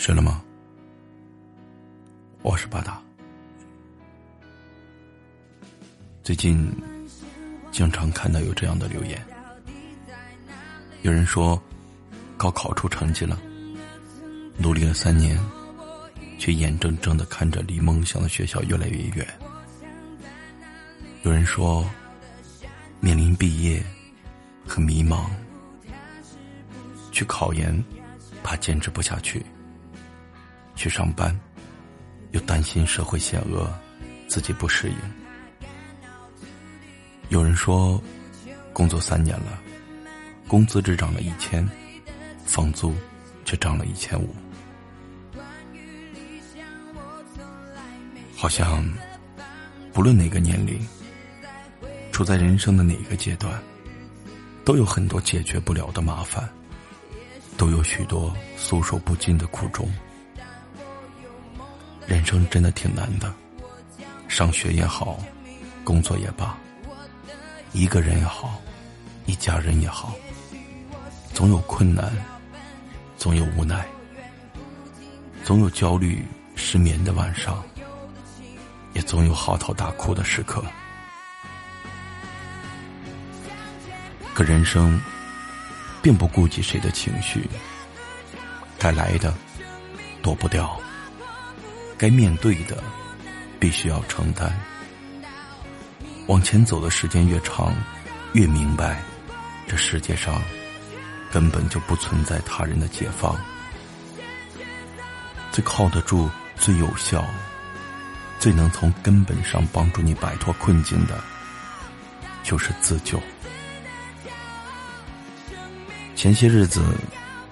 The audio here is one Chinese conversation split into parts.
睡了吗？我是巴达。最近经常看到有这样的留言，有人说高考出成绩了，努力了三年，却眼睁睁的看着离梦想的学校越来越远；有人说面临毕业很迷茫，去考研怕坚持不下去。去上班，又担心社会险恶，自己不适应。有人说，工作三年了，工资只涨了一千，房租却涨了一千五。好像，不论哪个年龄，处在人生的哪个阶段，都有很多解决不了的麻烦，都有许多诉说不尽的苦衷。人生真的挺难的，上学也好，工作也罢，一个人也好，一家人也好，总有困难，总有无奈，总有焦虑失眠的晚上，也总有嚎啕大哭的时刻。可人生，并不顾及谁的情绪，该来的，躲不掉。该面对的，必须要承担。往前走的时间越长，越明白，这世界上根本就不存在他人的解放。最靠得住、最有效、最能从根本上帮助你摆脱困境的，就是自救。前些日子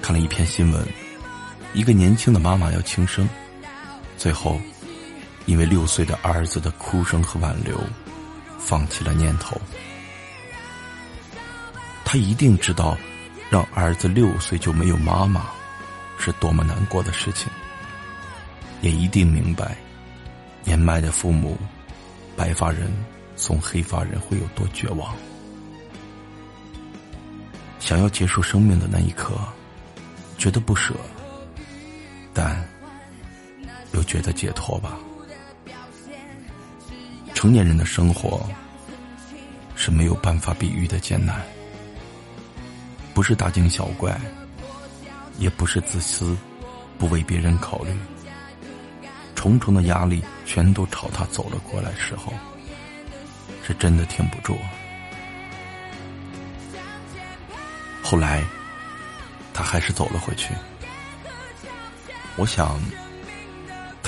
看了一篇新闻，一个年轻的妈妈要轻生。最后，因为六岁的儿子的哭声和挽留，放弃了念头。他一定知道，让儿子六岁就没有妈妈，是多么难过的事情。也一定明白，年迈的父母，白发人送黑发人会有多绝望。想要结束生命的那一刻，觉得不舍，但。又觉得解脱吧。成年人的生活是没有办法比喻的艰难，不是大惊小怪，也不是自私，不为别人考虑。重重的压力全都朝他走了过来时候，是真的挺不住。后来，他还是走了回去。我想。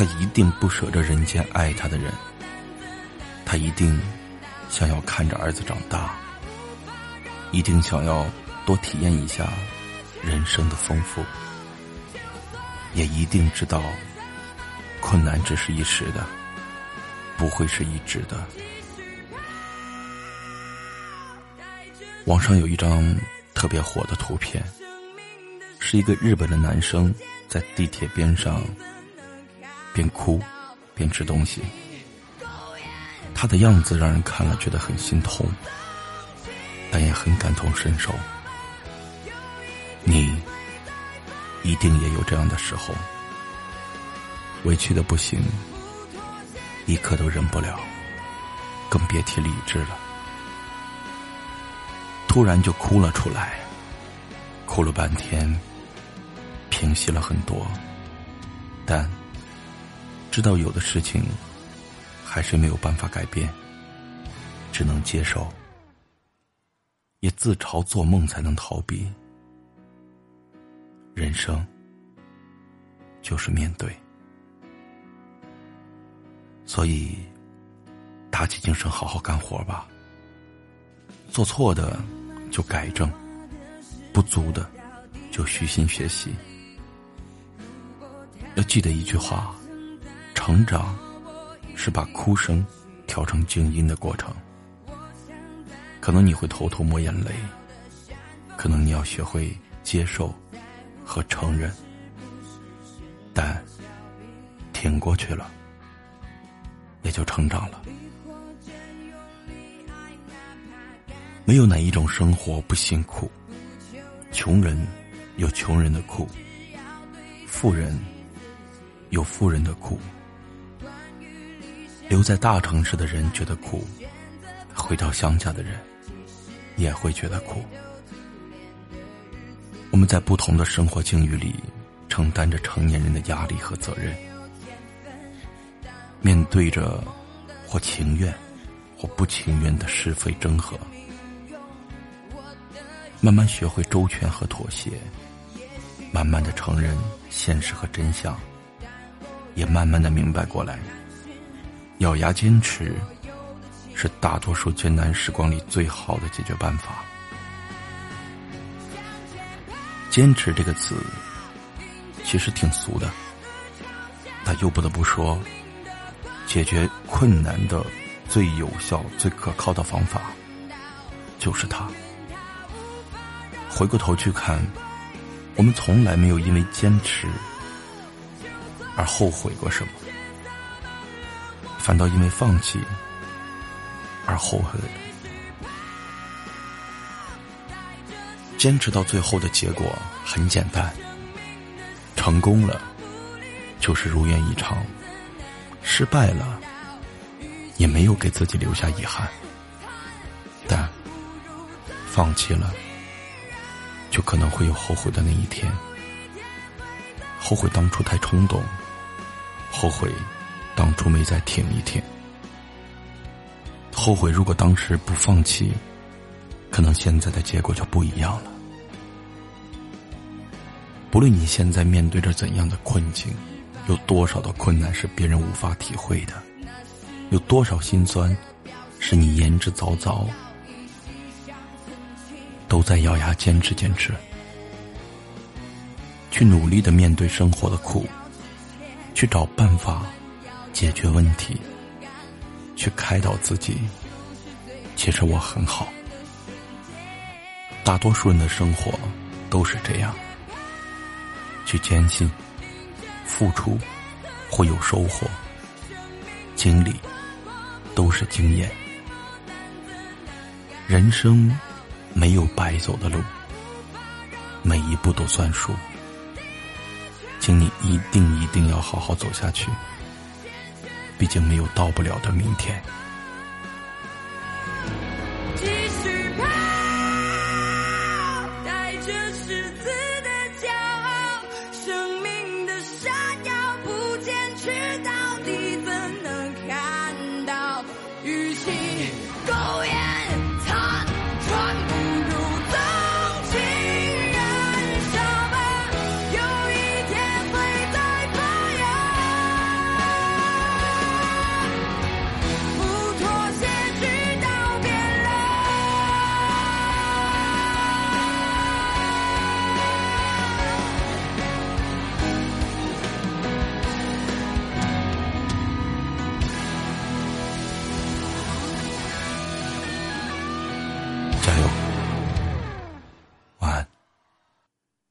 他一定不舍着人间爱他的人，他一定想要看着儿子长大，一定想要多体验一下人生的丰富，也一定知道困难只是一时的，不会是一直的。网上有一张特别火的图片，是一个日本的男生在地铁边上。边哭，边吃东西。他的样子让人看了觉得很心痛，但也很感同身受。你一定也有这样的时候，委屈的不行，一刻都忍不了，更别提理智了。突然就哭了出来，哭了半天，平息了很多，但。知道有的事情还是没有办法改变，只能接受，也自嘲做梦才能逃避。人生就是面对，所以打起精神好好干活吧。做错的就改正，不足的就虚心学习。要记得一句话。成长，是把哭声调成静音的过程。可能你会偷偷抹眼泪，可能你要学会接受和承认，但挺过去了，也就成长了。没有哪一种生活不辛苦，穷人有穷人的苦，富人有富人的苦，留在大城市的人觉得苦，回到乡下的人也会觉得苦。我们在不同的生活境遇里，承担着成年人的压力和责任，面对着或情愿或不情愿的是非争和，慢慢学会周全和妥协。慢慢的承认现实和真相，也慢慢的明白过来，咬牙坚持，是大多数艰难时光里最好的解决办法。坚持这个词，其实挺俗的，但又不得不说，解决困难的最有效、最可靠的方法，就是它。回过头去看。我们从来没有因为坚持而后悔过什么，反倒因为放弃而后悔。坚持到最后的结果很简单，成功了就是如愿以偿，失败了也没有给自己留下遗憾，但放弃了。就可能会有后悔的那一天，后悔当初太冲动，后悔当初没再挺一挺，后悔如果当时不放弃，可能现在的结果就不一样了。不论你现在面对着怎样的困境，有多少的困难是别人无法体会的，有多少心酸是你言之凿凿。都在咬牙坚持，坚持，去努力的面对生活的苦，去找办法解决问题，去开导自己。其实我很好，大多数人的生活都是这样，去坚信，付出会有收获，经历都是经验，人生。没有白走的路，每一步都算数，请你一定一定要好好走下去。毕竟没有到不了的明天。